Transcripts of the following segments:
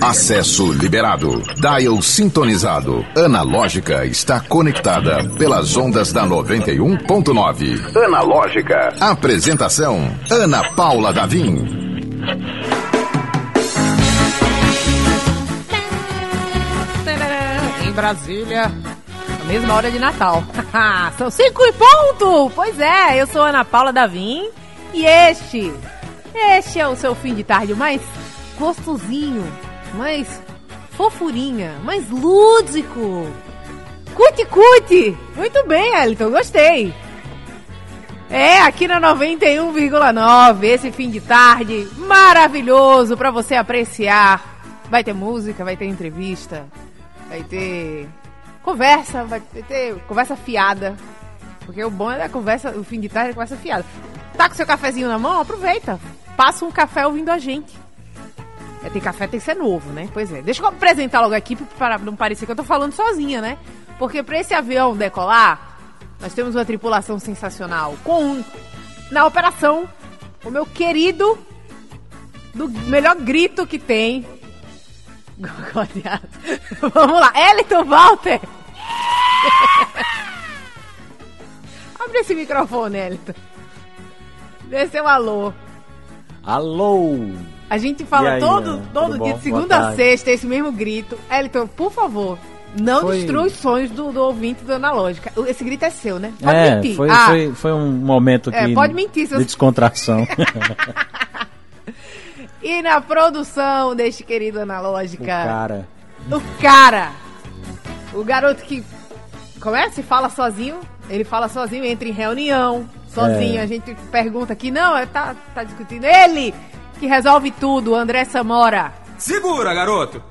Acesso liberado. Dial sintonizado. Analógica está conectada pelas ondas da 91.9. Analógica. Apresentação: Ana Paula Davim. Em Brasília, a mesma hora de Natal. São cinco e ponto! Pois é, eu sou Ana Paula Davim e este, este é o seu fim de tarde mais gostosinho, mais fofurinha, mais lúdico. Cuti-cuti! Muito bem, Elton, gostei. É, aqui na 91,9, esse fim de tarde maravilhoso para você apreciar. Vai ter música, vai ter entrevista, vai ter conversa, vai ter conversa fiada. Porque o bom é a conversa, o fim de tarde é conversa fiada. Tá com seu cafezinho na mão? Aproveita. Passa um café ouvindo a gente. É, tem café, tem que ser novo, né? Pois é. Deixa eu apresentar logo aqui para não parecer que eu tô falando sozinha, né? Porque para esse avião decolar, nós temos uma tripulação sensacional. Com, na operação, o meu querido, do melhor grito que tem. Vamos lá, Elton Walter. Abre esse microfone, Elton. Dê seu alô. Alô! A gente fala aí, todo, Ana? todo Tudo dia, bom? de segunda a sexta, esse mesmo grito. Elton, por favor, não Foi- destrua os sonhos do, do ouvinte do Analógica. Esse grito é seu, né? Pode é, mentir. foi, ah, foi, foi um momento É, pode mentir, de descontração. E na produção deste querido o Analógica, cara. o cara, o garoto que começa e fala sozinho, ele fala sozinho, entra em reunião, sozinho, É. a gente pergunta aqui, não, é, tá, tá discutindo. Ele que resolve tudo, André Samora. Segura, garoto!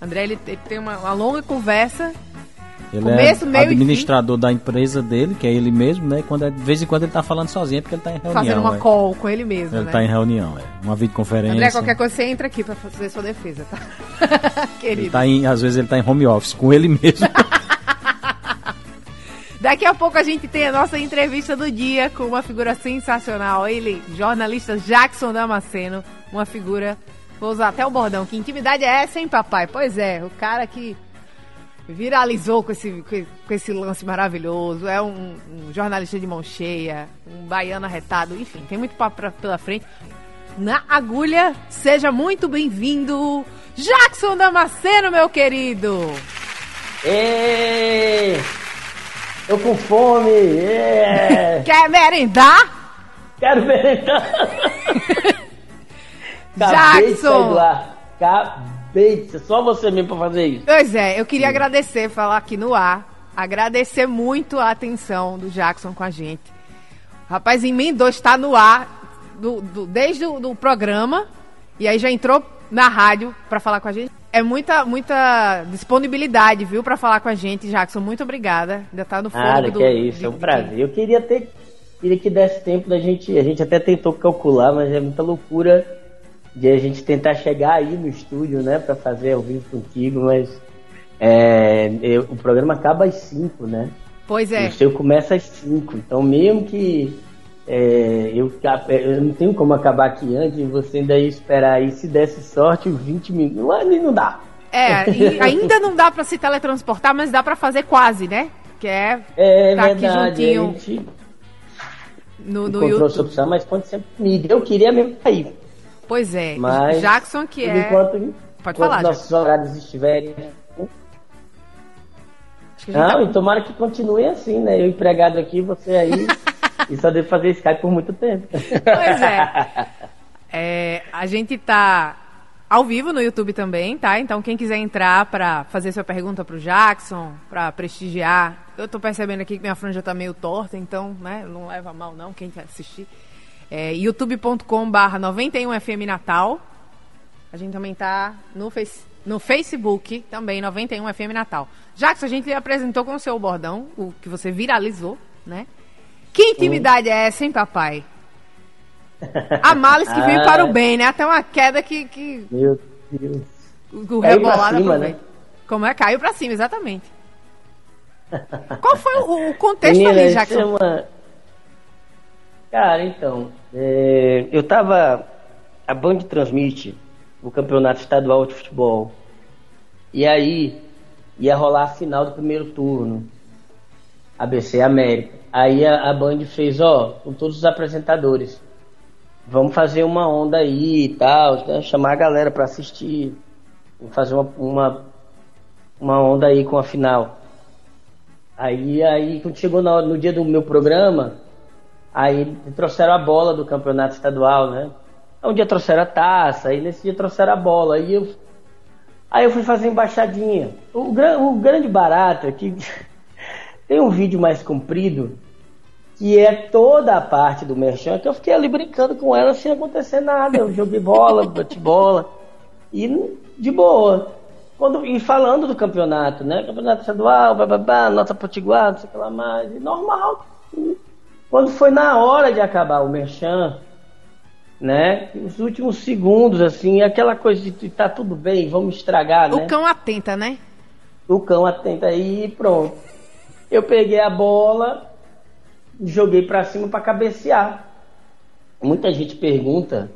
André, ele, ele tem uma, uma longa conversa. Ele Começo, é meio administrador da empresa dele, que é ele mesmo, né? Quando é- de vez em quando ele tá falando sozinho, é porque ele tá em reunião. Fazendo uma é. call com ele mesmo, Ele né? tá em reunião, é. Uma videoconferência. André, qualquer coisa você entra aqui pra fazer sua defesa, tá? Ele Querido. tá em, às vezes ele tá em home office com ele mesmo. Daqui a pouco a gente tem a nossa entrevista do dia com uma figura sensacional. Ele, jornalista Jackson Damasceno, uma figura, vou usar até o bordão, que intimidade é essa, hein, papai? Pois é, o cara que viralizou com esse, com esse lance maravilhoso, é um, um jornalista de mão cheia, um baiano arretado, enfim, tem muito papo pra- pela frente. Na agulha, seja muito bem-vindo, Jackson Damasceno, meu querido! Ê! Tô com fome! Ê! Quer merendar? Quero! Acabei sair Jackson! Acabei de... Só você mesmo pra fazer isso. Pois é, eu queria agradecer, falar aqui no ar, agradecer muito a atenção do Jackson com a gente. Rapaz, emendou, está no ar do, do- desde o do programa e aí já entrou na rádio pra falar com a gente. É muita, muita disponibilidade, viu, pra falar com a gente, Jackson. Muito obrigada. Ainda tá no fogo Nada, do. que é isso, é um de- prazer. Eu queria ter... Queria que desse tempo da gente... A gente até tentou calcular, mas é muita loucura de a gente tentar chegar aí no estúdio, né? Pra fazer ao vivo contigo, mas... é, eu- o programa acaba às 5, né? Pois é. O seu começa às 5. Então, mesmo que é, eu, eu não tenho como acabar aqui antes, e você ainda ia esperar aí, se desse sorte, os 20 minutos. Mas não dá. É, e ainda não dá pra se teletransportar, mas dá pra fazer quase, né? Que é, É tá aqui verdade, juntinho a gente no, no encontrou essa opção, mas pode sempre comigo. Eu queria mesmo sair. Pois é, Mas, Jackson que é. enquanto, Pode enquanto falar, nossos horários estiverem. Não, tá- e tomara que continue assim, né? Eu empregado aqui, você aí. e só devo fazer Skype por muito tempo. Pois é. É, A gente tá ao vivo no YouTube também, tá? Então quem quiser entrar pra fazer sua pergunta pro Jackson, pra prestigiar. Eu tô percebendo aqui que minha franja tá meio torta, então, né, não leva mal não, quem quer assistir. É, youtube.com barra 91FM Natal. A gente também tá no, face, no Facebook, também 91FM Natal. Jackson, a gente apresentou com o seu bordão, o que você viralizou, né? Que intimidade é essa, hein, papai? A males que veio Ah. para o bem, né? Até uma queda que, que Meu Deus. o rebolado cima, né? Como é? Caiu pra cima, exatamente. Qual foi o, o contexto Menina, ali, Jackson? uma- Cara, então, é, eu tava. A Band transmite o campeonato estadual de futebol. E aí ia rolar a final do primeiro turno. ABC América. Aí a, a Band fez, ó, com todos os apresentadores. Vamos fazer uma onda aí e tal, né? chamar a galera para assistir. Fazer uma, uma, uma onda aí com a final. Aí, aí quando chegou no, no dia do meu programa, aí trouxeram a bola do campeonato estadual, né? Um dia trouxeram a taça, aí nesse dia trouxeram a bola. Aí eu, aí eu fui fazer embaixadinha. O, o grande barato é que tem um vídeo mais comprido que é toda a parte do merchan que eu fiquei ali brincando com ela sem acontecer nada. Eu joguei bola, bati bola e de boa. Quando, e falando do campeonato, né? Campeonato estadual, bababá, nota potiguar, não sei o que lá mais. E normal. Quando foi na hora de acabar o merchan, né? Os últimos segundos, assim, aquela coisa de tá tudo bem, vamos estragar, o né? O cão atenta, né? O cão atenta aí e pronto. Eu peguei a bola, joguei para cima para cabecear. Muita gente pergunta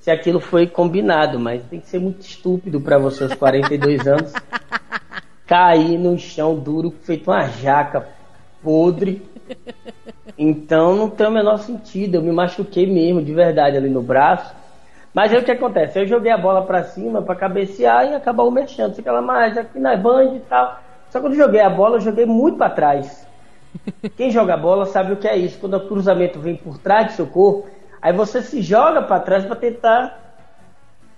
se aquilo foi combinado, mas tem que ser muito estúpido para você aos 42 anos cair no chão duro feito uma jaca podre então não tem o menor sentido. Eu me machuquei mesmo, de verdade, ali no braço. Mas aí o que acontece? Eu joguei a bola para cima para cabecear e acabar o mexendo. Sei lá mais, aqui na band e tal. Só que quando joguei a bola, eu joguei muito para trás. Quem joga bola sabe o que é isso. Quando o cruzamento vem por trás do seu corpo, aí você se joga para trás para tentar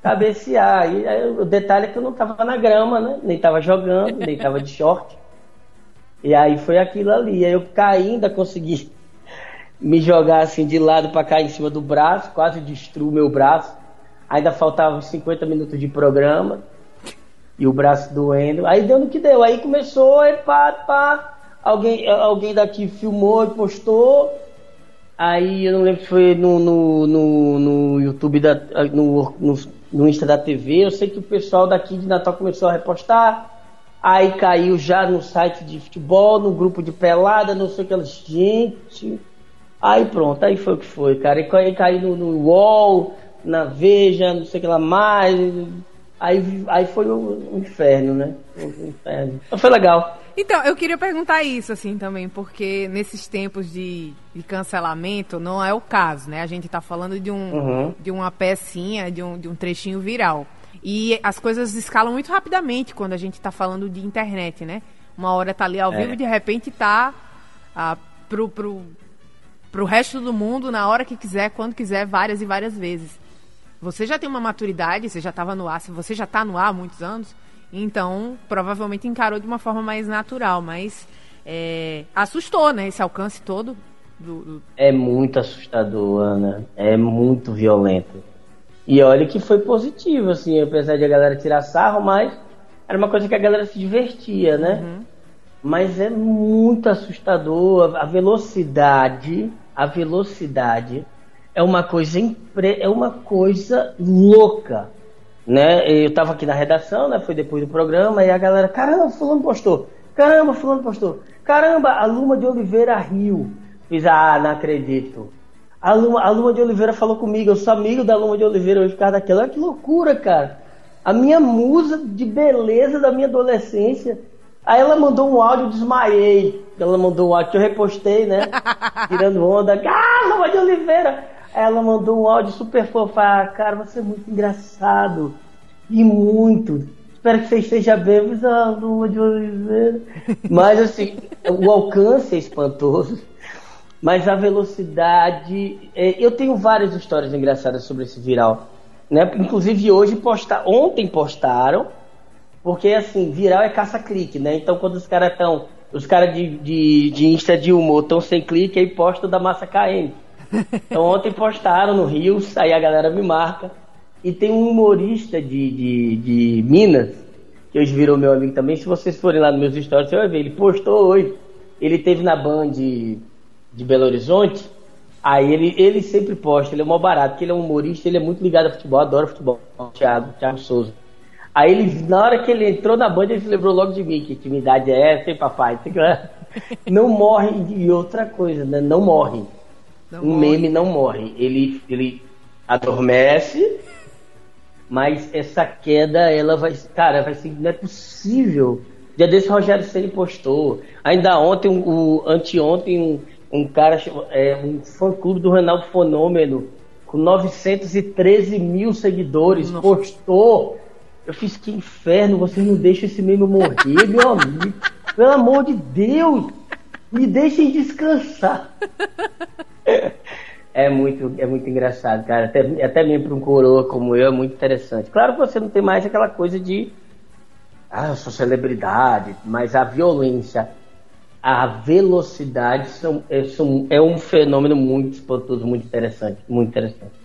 cabecear. E aí, o detalhe é que eu não tava na grama, né? Nem tava jogando, nem tava de short. E aí foi aquilo ali. Aí eu caí, ainda consegui me jogar assim de lado para cá em cima do braço, quase destruo meu braço. Ainda faltavam 50 minutos de programa e o braço doendo. Aí deu no que deu. Aí começou, aí pá, pá. Alguém, alguém daqui filmou e postou. Aí eu não lembro se foi no, no, no, no YouTube, da, no, no, no Insta da TV. Eu sei que o pessoal daqui de Natal começou a repostar. Aí caiu já no site de futebol, no grupo de pelada, não sei o que elas. Gente. Aí pronto, aí foi o que foi, cara. E aí caí no, no UOL, na Veja, não sei o que lá mais. Aí, aí foi o, o inferno, né? O inferno. Mas foi legal. Então, eu queria perguntar isso, assim, também, porque nesses tempos de, de cancelamento não é o caso, né? A gente tá falando de, um, uhum. de uma pecinha, de um, de um trechinho viral. E as coisas escalam muito rapidamente quando a gente está falando de internet, né? Uma hora tá ali ao é. vivo e de repente tá ah, pro, pro, pro resto do mundo na hora que quiser, quando quiser, várias e várias vezes. Você já tem uma maturidade, você já estava no ar, você já está no ar há muitos anos, então provavelmente encarou de uma forma mais natural, mas é, assustou, né? Esse alcance todo. Do, do... É muito assustador, Ana. É muito violento. E olha que foi positivo, assim, apesar de a galera tirar sarro, mas era uma coisa que a galera se divertia, né? Uhum. Mas é muito assustador a velocidade, a velocidade é uma coisa impre... é uma coisa louca, né? Eu tava aqui na redação, né? Foi depois do programa e a galera, caramba, fulano postou. Caramba, fulano postou. Caramba, a Luma de Oliveira Rio. Fiz, ah, não acredito. A Luma, a Luma de Oliveira falou comigo, eu sou amigo da Luma de Oliveira hoje por causa daquela. Olha que loucura, cara. A minha musa de beleza da minha adolescência. Aí ela mandou um áudio, desmaiei. Ela mandou um áudio que eu repostei, né? Tirando onda. Ah, Luma de Oliveira! Ela mandou um áudio super fofo. Ah, cara, você é muito engraçado. E muito. Espero que você esteja bem. Ah, Oliveira. Mas assim, o alcance é espantoso mas a velocidade. É, eu tenho várias histórias engraçadas sobre esse viral. Né? Inclusive hoje posta, ontem postaram, porque assim, viral é caça-clique, né? Então quando os caras estão. Os caras de, de, de Insta de humor estão sem clique, aí postam da massa KM. Então ontem postaram no Rios, aí a galera me marca. E tem um humorista de, de, de Minas, que hoje virou meu amigo também. Se vocês forem lá nos meus stories, você vai ver. Ele postou hoje. Ele teve na Band de Belo Horizonte, aí ele, ele sempre posta, ele é mó barato, porque ele é um humorista, ele é muito ligado a futebol, adora futebol, Thiago, Thiago Souza. Aí ele, na hora que ele entrou na banda, ele se lembrou logo de mim, que intimidade é essa, hein, papai? Não morre, e outra coisa, né? Não morre. Não um morre. meme não morre. Ele, ele adormece, mas essa queda, ela vai, cara, vai ser, não é possível. Dia desse Rogério Ceni postou. Ainda ontem, o anteontem, um, um cara, é, um fã-clube do Ronaldo Fenômeno, com 913 mil seguidores, Nossa. postou. Eu fiz que inferno, vocês não deixam esse meme morrer, meu amigo. Pelo amor de Deus, me deixem descansar. É muito, é muito engraçado, cara. Até, até mesmo para um coroa como eu é muito interessante. Claro que você não tem mais aquela coisa de. Ah, eu sou celebridade, mas a violência, a velocidade são, é, são, é um fenômeno muito espantoso, muito interessante. Muito interessante.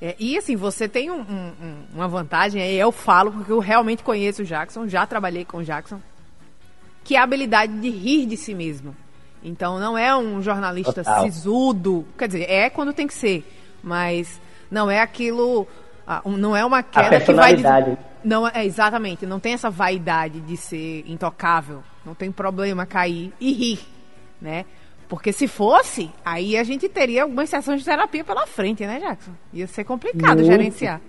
É, e assim, você tem um, um, uma vantagem, aí eu falo, porque eu realmente conheço o Jackson, já trabalhei com o Jackson, que é a habilidade de rir de si mesmo. Então não é um jornalista Total. sisudo, quer dizer, é quando tem que ser, mas não é aquilo, ah, não é uma queda que vai não é exatamente, não tem essa vaidade de ser intocável, não tem problema cair e rir, né? Porque se fosse, aí a gente teria algumas sessões de terapia pela frente, né, Jackson? Ia ser complicado Muito. gerenciar.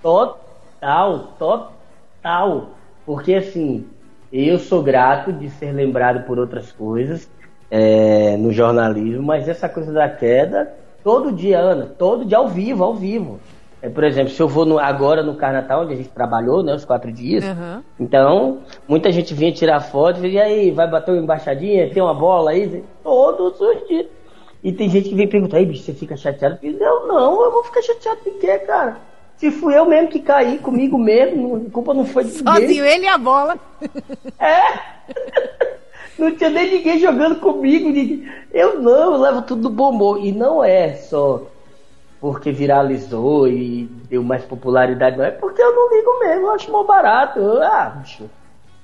Total, total. Porque assim, eu sou grato de ser lembrado por outras coisas é, no jornalismo, mas essa coisa da queda, todo dia, Ana, todo dia ao vivo, ao vivo. É, por exemplo, se eu vou no, agora no Carnatal, onde a gente trabalhou, né, os quatro dias, uhum. então muita gente vinha tirar foto, e aí, vai bater uma embaixadinha, tem uma bola aí, todos os dias. E tem gente que vem perguntar, aí, bicho, você fica chateado? Eu, não, eu vou ficar chateado por quê, cara? Se fui eu mesmo que caí comigo mesmo, a culpa não foi de Sozinho ninguém. Sozinho ele e a bola. É! Não tinha nem ninguém jogando comigo. Ninguém... Eu não, eu levo tudo do bom humor. E não é só porque viralizou e deu mais popularidade, não é porque eu não ligo mesmo, eu acho mal barato. Ah, bicho,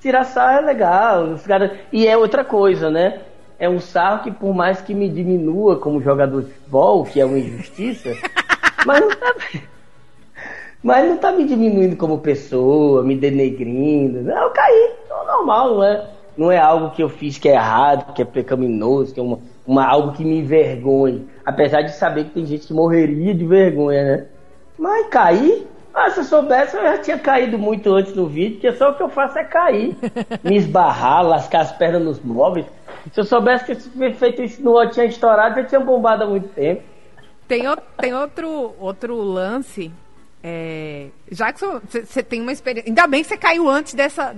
tirar sarro é legal. Os cara... E é outra coisa, né? É um sarro que por mais que me diminua como jogador de futebol, que é uma injustiça, mas não tá. Mas não tá me diminuindo como pessoa, me denegrindo. Não, eu caí, normal, não é? Não é algo que eu fiz que é errado, que é pecaminoso, que é uma, uma, algo que me envergonhe. Apesar de saber que tem gente que morreria de vergonha, né? Mas cair, ah, se eu soubesse, eu já tinha caído muito antes no vídeo, porque só o que eu faço é cair, me esbarrar, lascar as pernas nos móveis. Se eu soubesse que esse feito isso no outro tinha estourado, já tinha bombado há muito tempo. Tem, o, tem outro, outro lance. É, Jackson, você tem uma experiência. Ainda bem que você caiu antes dessa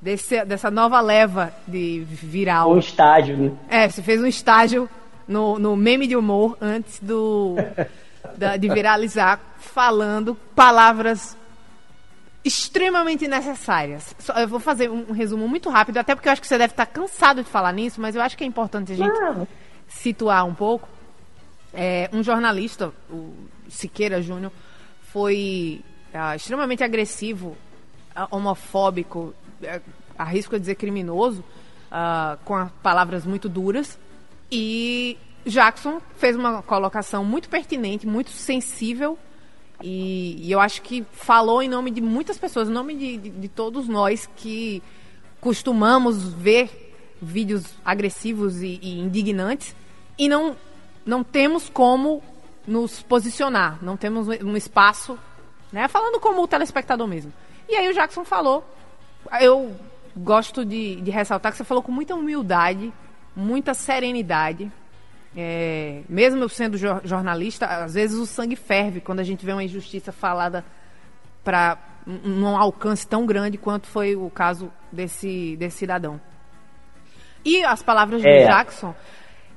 desse, dessa nova leva de viral. Um estágio, né? É, você fez um estágio no, no meme de humor antes do da, de viralizar, falando palavras extremamente necessárias. Eu vou fazer um, resumo muito rápido, até porque eu acho que você deve estar cansado de falar nisso, mas eu acho que é importante a gente Não. situar um pouco. É, um jornalista, o Siqueira Júnior, foi uh, extremamente agressivo, uh, homofóbico, arrisco a dizer criminoso, uh, com palavras muito duras. E Jackson fez uma colocação muito pertinente, muito sensível. E, e eu acho que falou em nome de muitas pessoas, em nome de, de, de todos nós que costumamos ver vídeos agressivos e, e indignantes e não, não temos como nos posicionar, não temos um espaço, né? Falando como o telespectador mesmo. E aí o Jackson falou eu gosto de, de ressaltar que você falou com muita humildade, muita serenidade. É, mesmo eu sendo jornalista, às vezes o sangue ferve quando a gente vê uma injustiça falada para um alcance tão grande quanto foi o caso desse, desse cidadão. E as palavras é. do Jackson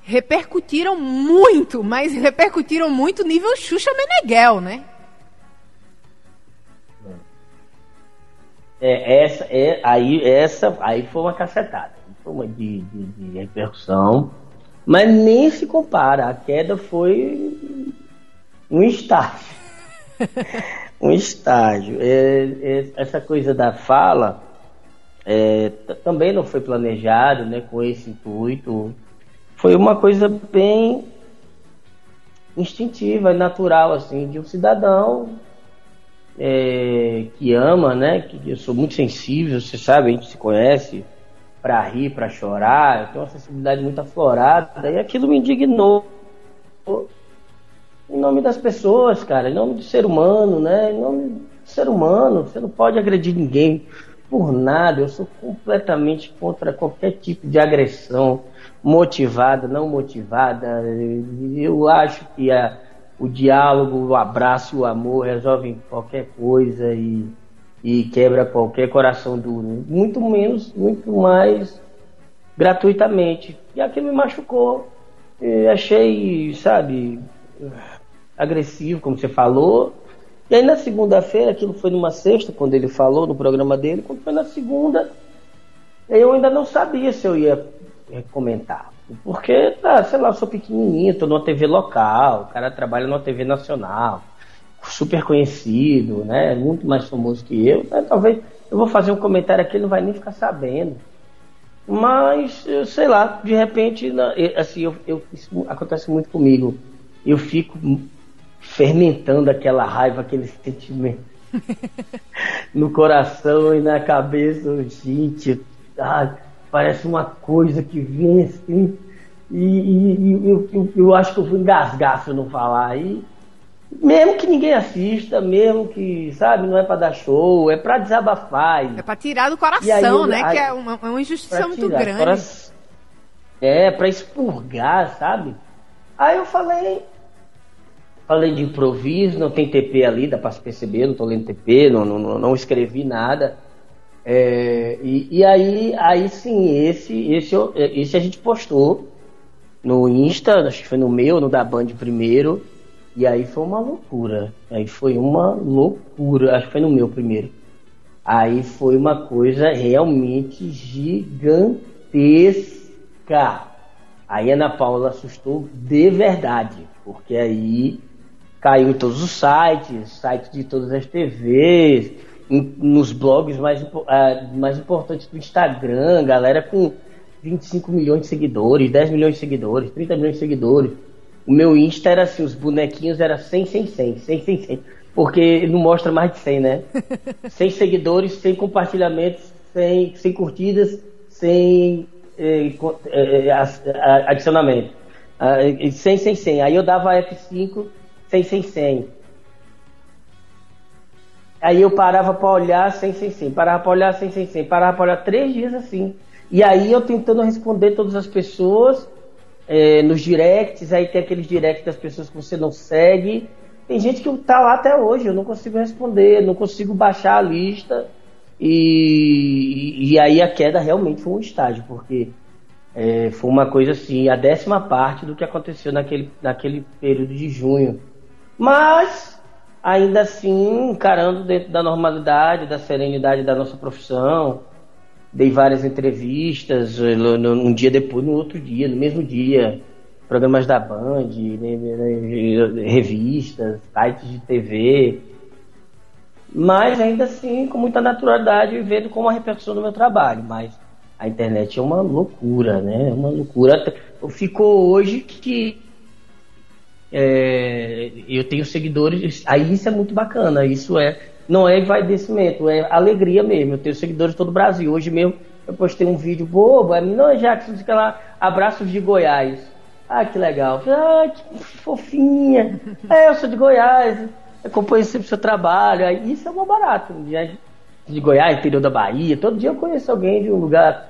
repercutiram muito, mas repercutiram muito nível Xuxa Meneghel, né? É, essa, é, aí, essa aí foi uma cacetada. Foi uma de, de, de repercussão. Mas nem se compara. A queda foi um estágio. um estágio. É, é, essa coisa da fala é, também não foi planejado né, com esse intuito. Foi uma coisa bem instintiva, natural, assim, de um cidadão é, que ama, né? Que eu sou muito sensível, você sabe, a gente se conhece para rir, para chorar, eu tenho uma sensibilidade muito aflorada e aquilo me indignou. Em nome das pessoas, cara, em nome do ser humano, né? Em nome ser humano, você não pode agredir ninguém por nada. Eu sou completamente contra qualquer tipo de agressão, motivada, não motivada. Eu acho que a, o diálogo, o abraço, o amor resolvem qualquer coisa e, e quebra qualquer coração duro. Muito menos, muito mais gratuitamente. E aquilo me machucou. E achei, sabe, agressivo, como você falou. E aí na segunda-feira, aquilo foi numa sexta, quando ele falou no programa dele, quando foi na segunda, eu ainda não sabia se eu ia comentar. Porque, ah, sei lá, eu sou pequenininho, tô numa TV local, o cara trabalha numa TV nacional, super conhecido, né? Muito mais famoso que eu. Né? Talvez eu vou fazer um comentário aqui, ele não vai nem ficar sabendo. Mas, sei lá, de repente, assim, eu, eu, isso acontece muito comigo. Eu fico fermentando aquela raiva, aquele sentimento no coração e na cabeça. Gente, ah, parece uma coisa que vem assim. E, e, e eu, eu, eu, acho que eu vou engasgar se eu não falar. E, mesmo que ninguém assista, mesmo que, sabe, não é para dar show, é para desabafar. É para tirar do coração, aí, né? Aí, que é uma, é uma injustiça muito grande. Coração, é, para expurgar, sabe? Aí eu falei, falei de improviso, não tem TP ali, dá para se perceber, não tô lendo TP, não, não, não escrevi nada. É, e, e, aí, aí sim, esse, esse, esse a gente postou no Insta, acho que foi no meu, no da Band primeiro. E aí foi uma loucura. Aí foi uma loucura. Acho que foi no meu primeiro. Aí foi uma coisa realmente gigantesca. Aí Ana Paula assustou de verdade, porque aí caiu em todos os sites, sites de todas as TVs, nos blogs mais, uh, mais importantes do Instagram, galera com 25 milhões de seguidores, 10 milhões de seguidores, 30 milhões de seguidores. O meu Insta era assim, os bonequinhos era 100, 100, 100, 100, 100, 100. Porque ele não mostra mais de 100, né? 100 seguidores, 100 compartilhamentos, 100, 100 curtidas, 100 eh, eh, adicionamento. Ah, 100, 100, 100. Aí eu dava F5, 100, 100, 100. Aí eu parava para olhar 100, 100, 100. Parava para olhar 100, 100, 100. Parava para olhar três dias assim. E aí eu tentando responder todas as pessoas é, nos directs, aí tem aqueles directs das pessoas que você não segue. Tem gente que tá lá até hoje, eu não consigo responder, não consigo baixar a lista. E, e aí a queda realmente foi um estágio, porque é, foi uma coisa assim, a décima parte do que aconteceu naquele, naquele período de junho. Mas, ainda assim, encarando dentro da normalidade, da serenidade da nossa profissão, dei várias entrevistas um dia depois, no outro dia, no mesmo dia, programas da Band, né, né, revistas, sites de TV, mas ainda assim com muita naturalidade vendo como a repercussão do meu trabalho, mas a internet é uma loucura, né? É uma loucura. Ficou hoje que é, eu tenho seguidores, aí isso é muito bacana, isso é não é envaidecimento, é alegria mesmo. Eu tenho seguidores de todo o Brasil. Hoje mesmo eu postei um vídeo bobo, a menina Jackson fica lá, abraços de Goiás. Ah, que legal. Ah, que fofinha. É, eu sou de Goiás, acompanho sempre o seu trabalho. Aí, isso é uma barato. De, de Goiás, interior da Bahia. Todo dia eu conheço alguém de um lugar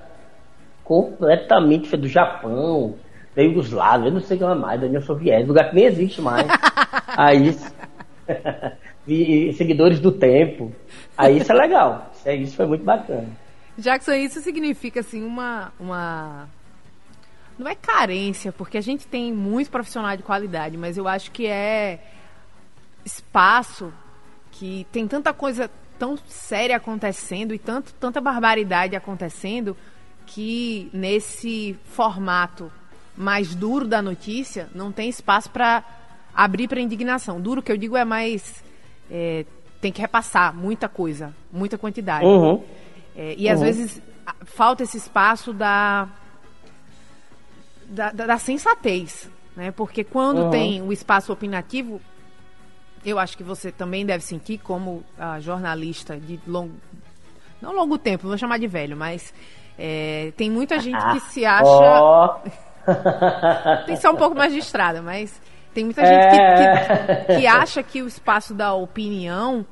completamente do Japão, da Yugoslávia, eu não sei o que é mais, da União Soviética, lugar que nem existe mais. Aí. seguidores do tempo. Aí isso é legal. Isso, é, isso foi muito bacana. Jackson, isso significa assim uma, uma. Não é carência, porque a gente tem muito profissional de qualidade, mas eu acho que é espaço que tem tanta coisa tão séria acontecendo e tanto, tanta barbaridade acontecendo que nesse formato mais duro da notícia não tem espaço para abrir para indignação. Duro que eu digo é mais é, tem que repassar muita coisa, muita quantidade. Uhum. É, e às uhum. vezes falta esse espaço da, da, da, da sensatez, né? Porque quando uhum. tem o espaço opinativo, eu acho que você também deve sentir como a jornalista de longo, não longo tempo, vou chamar de velho, mas é, tem muita gente que se acha. Oh. Tem só um pouco mais de estrada, mas tem muita gente que, que, é. que, acha que o espaço da opinião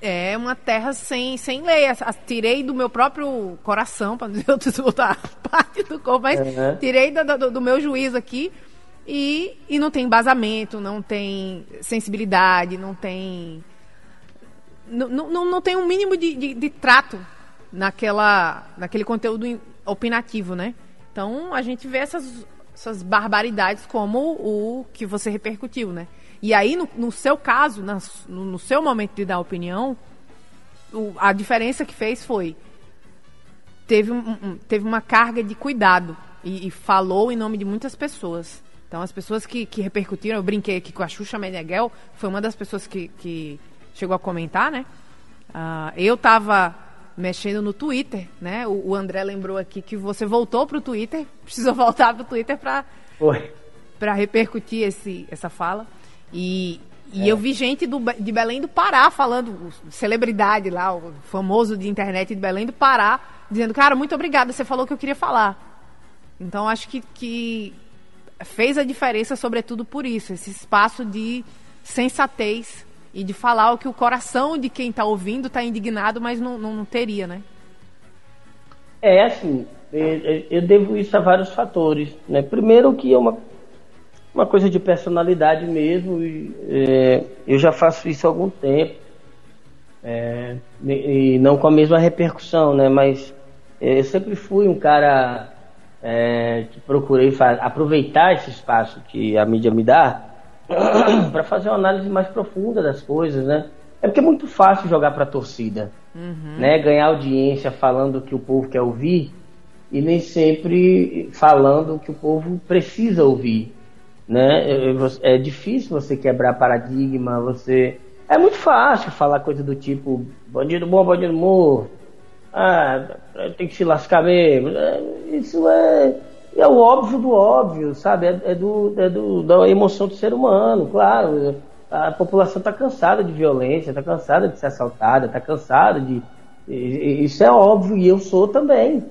é uma terra sem, sem lei. tirei do meu próprio coração, para dizer outra parte do corpo, mas uhum. tirei do, do, do, meu juízo aqui. E, e não tem embasamento, não tem sensibilidade, não tem. Não, não, não tem um mínimo de, de, de trato naquela, naquele conteúdo opinativo, né? Então a gente vê essas, essas barbaridades como o que você repercutiu, né? E aí, no, no seu caso, na, no, no, seu momento de dar opinião, o, a diferença que fez foi teve, um, um, teve uma carga de cuidado e, e, falou em nome de muitas pessoas. Então, as pessoas que, que repercutiram, eu brinquei aqui com a Xuxa Meneghel, foi uma das pessoas que, que chegou a comentar, né? Uh, eu tava mexendo no Twitter, né? O, o, André lembrou aqui que você voltou pro Twitter, precisou voltar pro Twitter para para repercutir esse, essa fala. E, e é. eu vi gente do, de Belém do Pará falando, celebridade lá, o famoso de internet de Belém do Pará, dizendo, cara, muito obrigada, você falou o que eu queria falar. Então acho que, que fez a diferença, sobretudo por isso, esse espaço de sensatez e de falar o que o coração de quem está ouvindo está indignado, mas não, não, não, teria, né? É, assim, eu devo isso a vários fatores. Né? Primeiro que é uma uma coisa de personalidade mesmo. E, é, eu já faço isso há algum tempo. É, e não com a mesma repercussão, né? Mas é, eu sempre fui um cara é, que procurei aproveitar esse espaço que a mídia me dá para fazer uma análise mais profunda das coisas, né? É porque é muito fácil jogar para a torcida, uhum. né? Ganhar audiência falando o que o povo quer ouvir e nem sempre falando o que o povo precisa ouvir né? É, é difícil você quebrar paradigma, você é muito fácil falar coisa do tipo bandido bom, bandido morto. Ah, tem que se lascar mesmo. É, isso é, é o óbvio do óbvio, sabe? É, é, do, é do, da emoção do ser humano, claro. A população está cansada de violência, está cansada de ser assaltada, está cansada de. Isso é óbvio e eu sou também.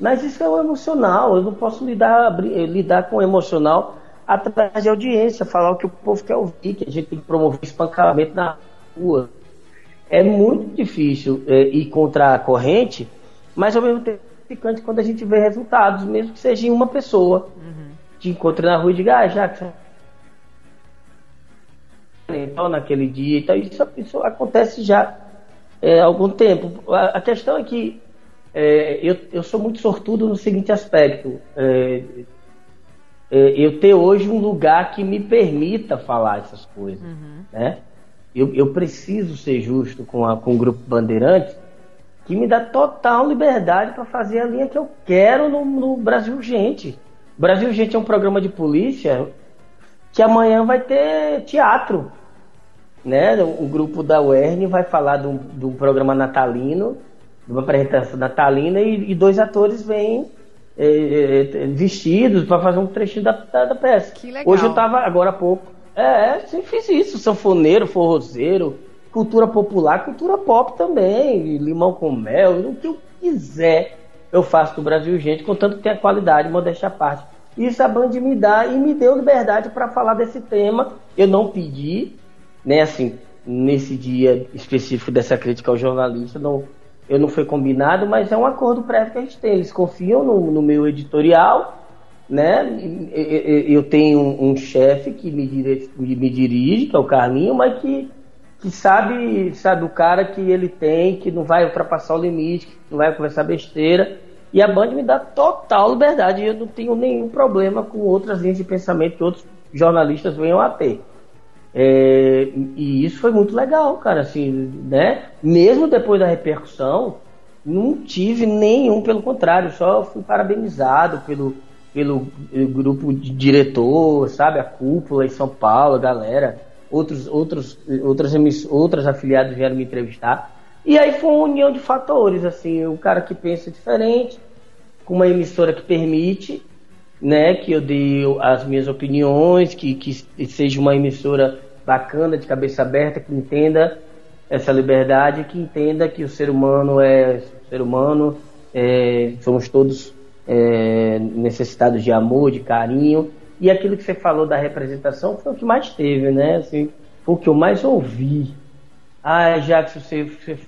Mas isso é o emocional. Eu não posso lidar, lidar com o emocional atrás de audiência, falar o que o povo quer ouvir, que a gente tem que promover espancamento na rua. É muito difícil é, ir contra a corrente, mas ao mesmo tempo é ficante quando a gente vê resultados, mesmo que seja em uma pessoa. Uhum. Te encontre na rua e diga, ah, já então naquele dia, então isso, isso acontece já é, há algum tempo. A, a questão é que é, eu, eu sou muito sortudo no seguinte aspecto. É, é, eu ter hoje um lugar que me permita falar essas coisas, uhum. né? Eu, eu, preciso ser justo com, a, com o grupo Bandeirantes, que me dá total liberdade para fazer a linha que eu quero no, no Brasil Gente. Brasil Gente é um programa de polícia que amanhã vai ter teatro, né? O grupo da UERN vai falar de um, programa natalino, de uma apresentação natalina e, e dois atores vêm é, é, é, vestidos para fazer um trechinho da, da, da, peça. Que legal. Hoje eu tava, agora há pouco. É, sempre fiz isso. Sanfoneiro, forrozeiro, cultura popular, cultura pop também. Limão com mel, o que eu quiser eu faço do Brasil, gente, contanto que tenha qualidade, modéstia à parte. Isso a Band me dá e me deu liberdade para falar desse tema. Eu não pedi, né, assim, nesse dia específico dessa crítica ao jornalista, não eu não foi combinado, mas é um acordo prévio que a gente tem. Eles confiam no, no meu editorial, né? Eu tenho um, um chefe que me, dire, me dirige, que é o Carlinho, mas que, que sabe, sabe o cara que ele tem, que não vai ultrapassar o limite, que não vai conversar besteira. E a Band me dá total liberdade. Eu não tenho nenhum problema com outras linhas de pensamento que outros jornalistas venham a ter. É, e isso foi muito legal, cara, assim, né? Mesmo depois da repercussão, não tive nenhum, pelo contrário, só fui parabenizado pelo, pelo grupo de diretor, sabe? A cúpula em São Paulo, a galera, outros, outros, outras, outras afiliadas vieram me entrevistar. E aí foi uma união de fatores, assim, o cara que pensa diferente, com uma emissora que permite, né, que eu dei as minhas opiniões, que, que seja uma emissora bacana, de cabeça aberta, que entenda essa liberdade, que entenda que o ser humano é ser humano, é, somos todos é, necessitados de amor, de carinho. E aquilo que você falou da representação foi o que mais teve, né? Assim, foi o que eu mais ouvi Ah, Jackson, você, você,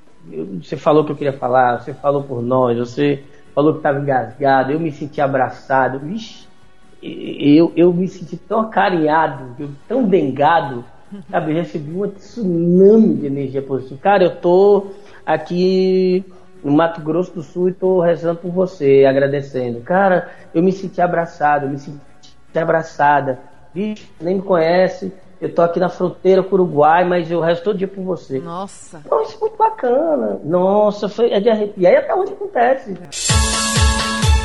você falou que eu queria falar, você falou por nós, você falou que estava engasgado, eu me senti abraçado. Vixe, eu, eu me senti tão acarinhado, tão dengado, sabe? Eu recebi um tsunami de energia positiva. Cara, eu tô aqui no Mato Grosso do Sul e tô rezando por você, agradecendo. Cara, eu me senti abraçado, eu me senti abraçada. Bicho, nem me conhece, eu tô aqui na fronteira com o Uruguai, mas eu resto todo dia por você. Nossa. Então, isso é muito bacana. Nossa, foi, é de arrepiar. E até onde acontece.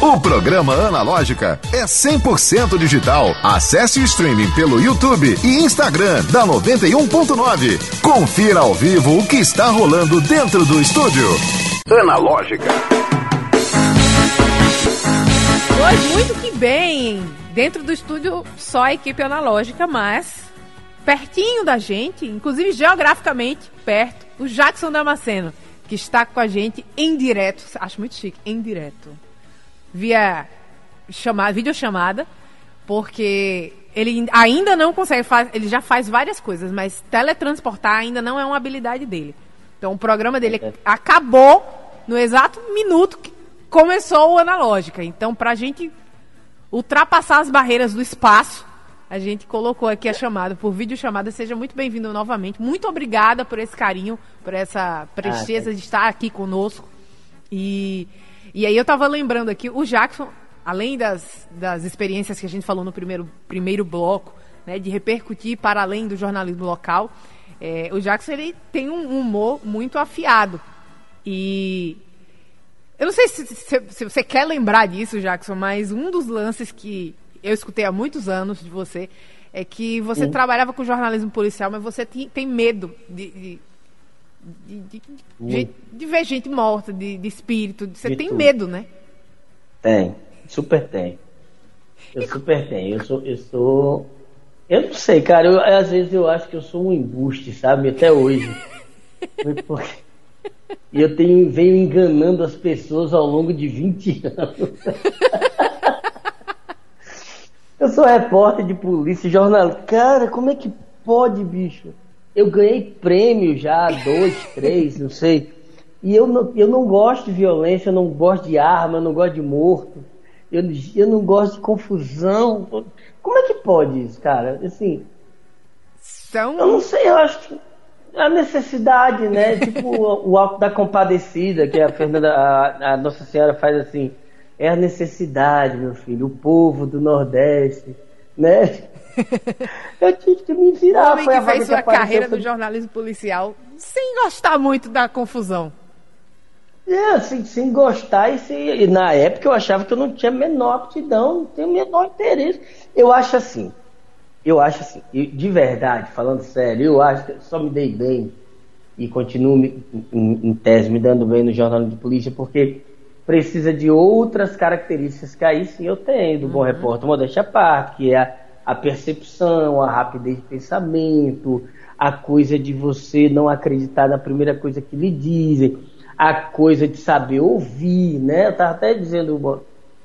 O programa Analógica é 100% digital. Acesse o streaming pelo YouTube e Instagram da 91.9. Confira ao vivo o que está rolando dentro do estúdio. Analógica. Pois muito que bem. Dentro do estúdio só a equipe analógica, mas pertinho da gente, inclusive geograficamente perto, o Jackson Damasceno, que está com a gente em direto. Acho muito chique, em direto via chamada, videochamada, porque ele ainda não consegue fazer, ele já faz várias coisas, mas teletransportar ainda não é uma habilidade dele. Então o programa dele é. acabou no exato minuto que começou o analógica. Então para a gente ultrapassar as barreiras do espaço, a gente colocou aqui a chamada por videochamada. Seja muito bem-vindo novamente. Muito obrigada por esse carinho, por essa presteza ah, de estar aqui conosco. E e aí eu tava lembrando aqui, o Jackson, além das, das experiências que a gente falou no primeiro, primeiro bloco, né, de repercutir para além do jornalismo local, é, o Jackson ele tem um humor muito afiado. E eu não sei se, se, se, você quer lembrar disso, Jackson, mas um dos lances que eu escutei há muitos anos de você é que você Sim. trabalhava com jornalismo policial, mas você tem, tem medo de, de, de, de, de, de ver gente morta, de, de espírito. Você tem tudo. medo, né? Tem, super tem. Eu e super tenho. Eu sou, eu sou. Eu não sei, cara. Eu, às vezes eu acho que eu sou um embuste, sabe? Até hoje. E eu tenho, venho enganando as pessoas ao longo de 20 anos. eu sou repórter de polícia, jornalista. Cara, como é que pode, bicho? eu ganhei prêmio já, dois, três, não sei. E eu não, eu não gosto de violência, eu não gosto de arma, eu não gosto de morto, eu, eu não gosto de confusão. Como é que pode isso, cara? Assim. São... Eu não sei, eu acho que a necessidade, né? tipo o, Alto da Compadecida, que a Fernanda, a, a Nossa Senhora faz assim. É a necessidade, meu filho, o povo do Nordeste, né? eu tive que me virar. O homem que fez sua carreira no jornalismo policial sem gostar muito da confusão. É, assim, sem gostar e, sem, e na época eu achava que eu não tinha menor aptidão, não tenho menor interesse. Eu acho assim, eu acho assim, de verdade, falando sério, eu acho que só me dei bem e continuo em, em, tese me dando bem no jornalismo de polícia porque precisa de outras características que aí sim eu tenho, do uhum. bom repórter, modéstia à parte, que é a a percepção, a rapidez de pensamento, a coisa de você não acreditar na primeira coisa que lhe dizem, a coisa de saber ouvir, né? Eu estava até dizendo, uma,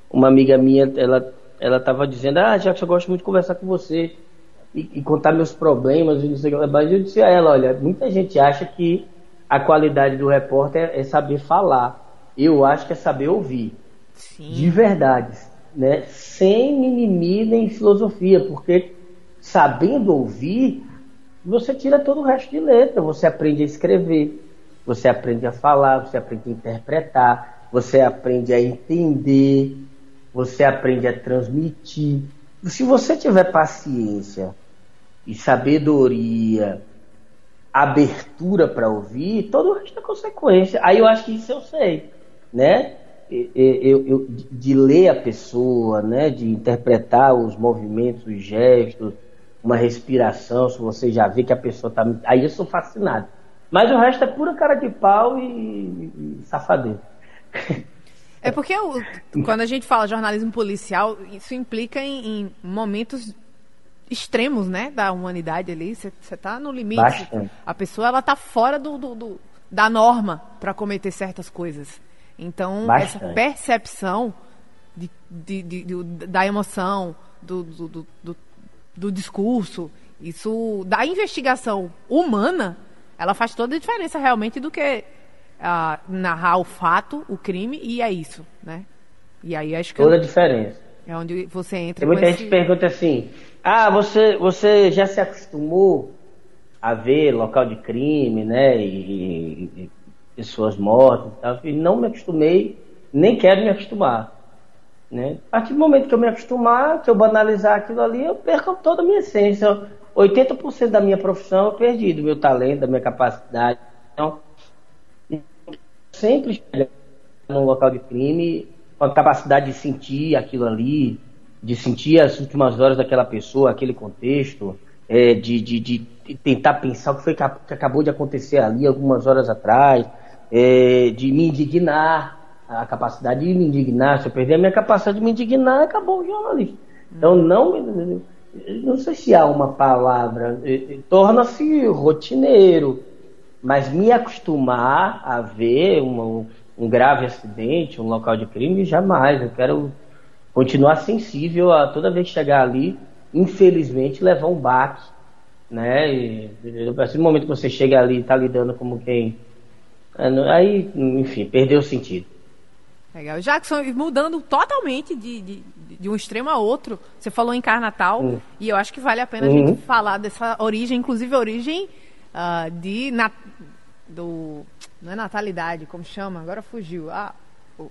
uma amiga minha, ela ela estava dizendo, ah, já que eu gosto muito de conversar com você e, e contar meus problemas, e não sei, mas eu disse a ela, olha, muita gente acha que a qualidade do repórter é, é saber falar. Eu acho que é saber ouvir. Sim. De verdade né, sem mimimi nem filosofia, porque sabendo ouvir, você tira todo o resto de letra, você aprende a escrever, você aprende a falar, você aprende a interpretar, você aprende a entender, você aprende a transmitir. Se você tiver paciência e sabedoria, abertura para ouvir, todo o resto é consequência. Aí eu acho que isso eu sei, né? eu, eu, de ler a pessoa, né, de interpretar os movimentos, os gestos, uma respiração, se você já vê que a pessoa está. Aí eu sou fascinado. Mas o resto é pura cara de pau e, e safadeiro. É porque quando a gente fala jornalismo policial, isso implica em, em momentos extremos, né, da humanidade ali. Você está no limite. Bastante. A pessoa ela está fora do, do, do, da norma para cometer certas coisas. Então, Bastante. essa percepção de, de, de, da emoção, do, do, do, do discurso, isso da investigação humana ela faz toda a diferença realmente do que ah, narrar o fato, o crime, e é isso, né? E aí acho que Toda a diferença. É onde você entra Tem muita gente esse... pergunta assim: ah, você, você já se acostumou a ver local de crime, né? E, e- e pessoas mortas e tal. E não me acostumei, nem quero me acostumar. Né? A partir do momento que eu me acostumar, que eu banalizar aquilo ali, eu perco toda a minha essência. 80% da minha profissão eu perdi, do meu talento, da minha capacidade. Então, sempre num local de crime com a capacidade de sentir aquilo ali, de sentir as últimas horas daquela pessoa, aquele contexto, é, de, de, de tentar pensar o que foi que, acabou de acontecer ali algumas horas atrás, é, de me indignar, a capacidade de me indignar. Se eu perder a minha capacidade de me indignar, acabou o jornalista. Então, não, não sei se há uma palavra, eh, eh, torna-se rotineiro. Mas me acostumar a ver uma- um grave acidente, um local de crime, jamais. Eu quero continuar sensível a toda vez que chegar ali, infelizmente, levar um baque. Né? E, a partir do momento que você chega ali e está lidando como quem. é, Aí, enfim, perdeu o sentido. Legal. Jackson, mudando totalmente de, de, de um extremo a outro, você falou em Carnatal, Hum. e eu acho que vale a pena a Uhum. gente falar dessa origem, inclusive a origem ah, de. na- do. Não é natalidade, como chama? Agora fugiu. Ah,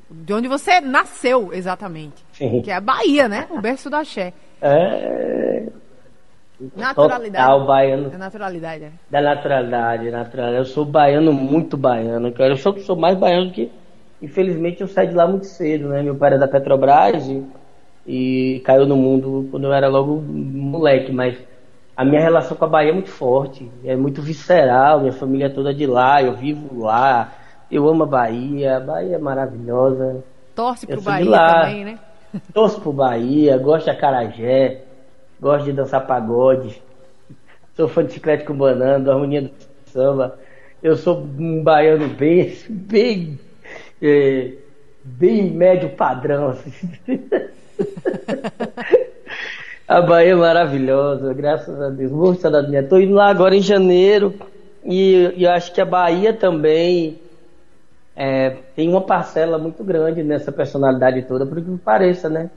de onde você nasceu, exatamente. Sim. Que é a Bahia, né? O berço do axé. É. Naturalidade. Total baiano É naturalidade, é. da naturalidade, natural. Eu sou baiano, muito baiano, cara. Eu sou, sou mais baiano do que, infelizmente, eu saí de lá muito cedo, né? Meu pai era da Petrobras e, e caiu no mundo quando eu era logo moleque, mas a minha relação com a Bahia é muito forte, é muito visceral, minha família é toda de lá, eu vivo lá, eu amo a Bahia, a Bahia é maravilhosa. Torce pro Bahia lá. também, né? Torço pro Bahia, gosto de acarajé, gosto de dançar pagode, sou fã de chiclete com banana, da harmonia do samba. Eu sou um baiano bem, bem, é, bem médio padrão. assim. A Bahia é maravilhosa, graças a Deus. Morro de saudade minha. Tô indo lá agora em janeiro e, e eu acho que a Bahia também é, tem uma parcela muito grande nessa personalidade toda, por que pareça, né?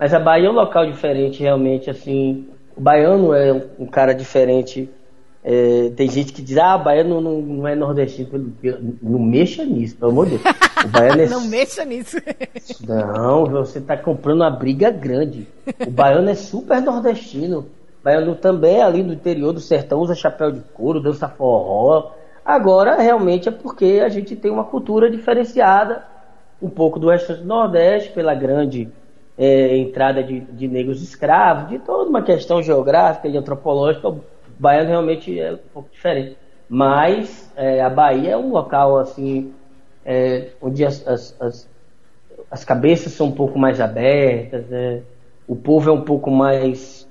Mas a Bahia é um local diferente, realmente, assim. O baiano é um, um cara diferente. É, tem gente que diz, ah, o baiano não, não é nordestino. Não mexa nisso, pelo amor de Deus. O baiano é Não mexa nisso. não, você está comprando uma briga grande. O baiano é super nordestino. O baiano também é ali no interior do sertão, usa chapéu de couro, dança forró. Agora, realmente, é porque a gente tem uma cultura diferenciada um pouco do restante do Nordeste, pela grande eh, entrada de, de negros escravos, de toda uma questão geográfica e antropológica. Baiano realmente é um pouco diferente. Mas eh, a Bahia é um local, assim, eh, onde as- as- as, as cabeças são um pouco mais abertas, né? o povo é um pouco mais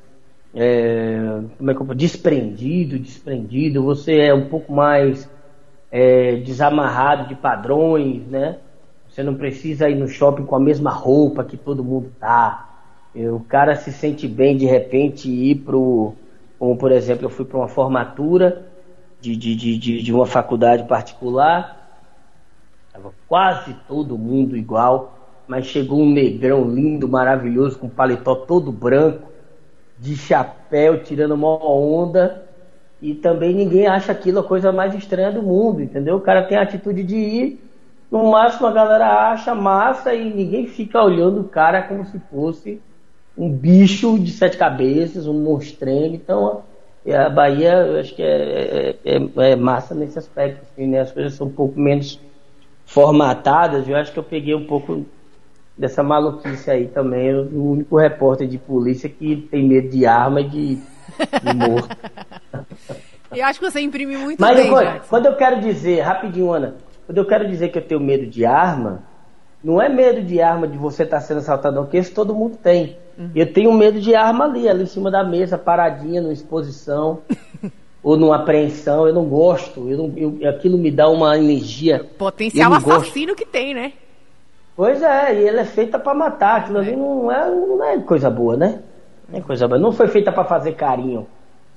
é, como é que eu, desprendido, desprendido, você é um pouco mais é, desamarrado de padrões, né? Você não precisa ir no shopping com a mesma roupa que todo mundo tá. O cara se sente bem de repente ir pro, como por exemplo, eu fui para uma formatura de, de, de, de, uma faculdade particular Tava quase todo mundo igual, mas chegou um negrão lindo, maravilhoso, com paletó todo branco, de chapéu, tirando uma onda. E também ninguém acha aquilo a coisa mais estranha do mundo, entendeu? O cara tem a atitude de ir, no máximo a galera acha massa e ninguém fica olhando o cara como se fosse um bicho de sete cabeças, um monstrengo. Então, a Bahia, eu acho que é, é, é- é massa nesse aspecto, assim, né? As coisas são um pouco menos formatadas, eu acho que eu peguei um pouco dessa maluquice aí também. Eu, o único repórter de polícia que tem medo de arma e de, de morto. Eu acho que você imprime muito Mas bem, Jackson. quando eu quero dizer, rapidinho, Ana, quando eu quero dizer que eu tenho medo de arma, não é medo de arma de você estar sendo assaltado, porque isso todo mundo tem. Eu tenho medo de arma ali, ali em cima da mesa, paradinha, numa exposição. ou numa apreensão, eu não gosto, eu não, eu- aquilo me dá uma energia. Potencial eu não gosto. assassino que tem, né? Pois é, e ela é feita pra matar, aquilo ali não é, não é coisa boa, né? Não é coisa boa. Não foi feita pra fazer carinho.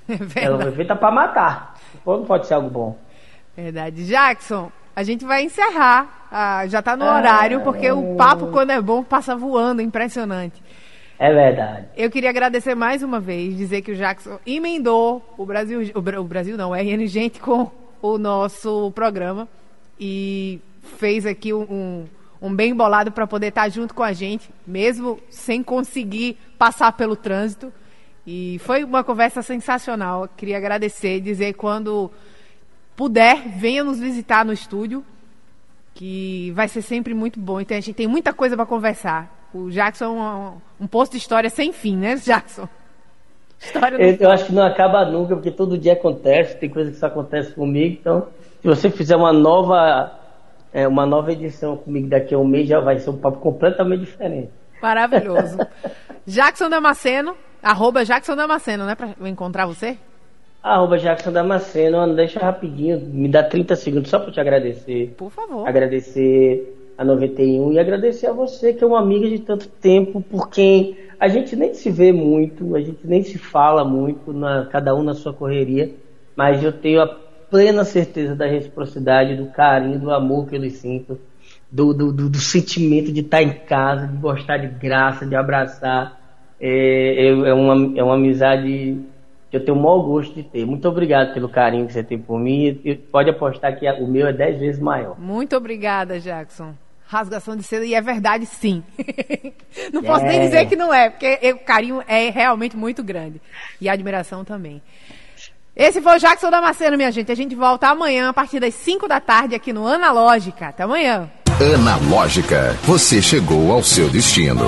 É Ela foi feita pra matar. Não pode ser algo bom. Verdade. Jackson, a gente vai encerrar. Ah, já está no horário, porque o papo, quando é bom, passa voando, impressionante. É verdade. Eu queria agradecer mais uma vez, dizer que o Jackson emendou o Brasil, o Brasil não, o RN Gente com o nosso programa e fez aqui um, um bem bolado para poder estar tá junto com a gente, mesmo sem conseguir passar pelo trânsito. E foi uma conversa sensacional. Queria agradecer, dizer quando puder, venha nos visitar no estúdio, que vai ser sempre muito bom. Então a gente tem muita coisa para conversar. O Jackson é um, um posto de história sem fim, né, Jackson? História eu, eu acho que não acaba nunca, porque todo dia acontece, tem coisa que só acontece comigo. Então, se você fizer uma nova, é, uma nova edição comigo daqui a um mês, já vai ser um papo completamente diferente. Maravilhoso. Jackson Damasceno, arroba Jackson Damasceno, né? Pra encontrar você? Arroba Jackson Damasceno, deixa rapidinho, me dá 30 segundos só para te agradecer. Por favor. Agradecer a 91 e agradecer a você, que é uma amiga de tanto tempo, por quem a gente nem se vê muito, a gente nem se fala muito, na, cada um na sua correria, mas eu tenho a plena certeza da reciprocidade, do carinho, do amor que eu lhe sinto, do, do, do, do sentimento de estar em casa, de gostar de graça, de abraçar. É, é, uma, é uma amizade eu tenho o maior gosto de ter. Muito obrigado pelo carinho que você tem por mim. E pode apostar que o meu é dez vezes maior. Muito obrigada, Jackson. Rasgação de seda, e é verdade, sim. não posso é. nem dizer que não é, porque o carinho é realmente muito grande. E a admiração também. Esse foi o Jackson Damasceno, minha gente. A gente volta amanhã, a partir das 5 da tarde, aqui no Analógica. Até amanhã. Analógica, você chegou ao seu destino.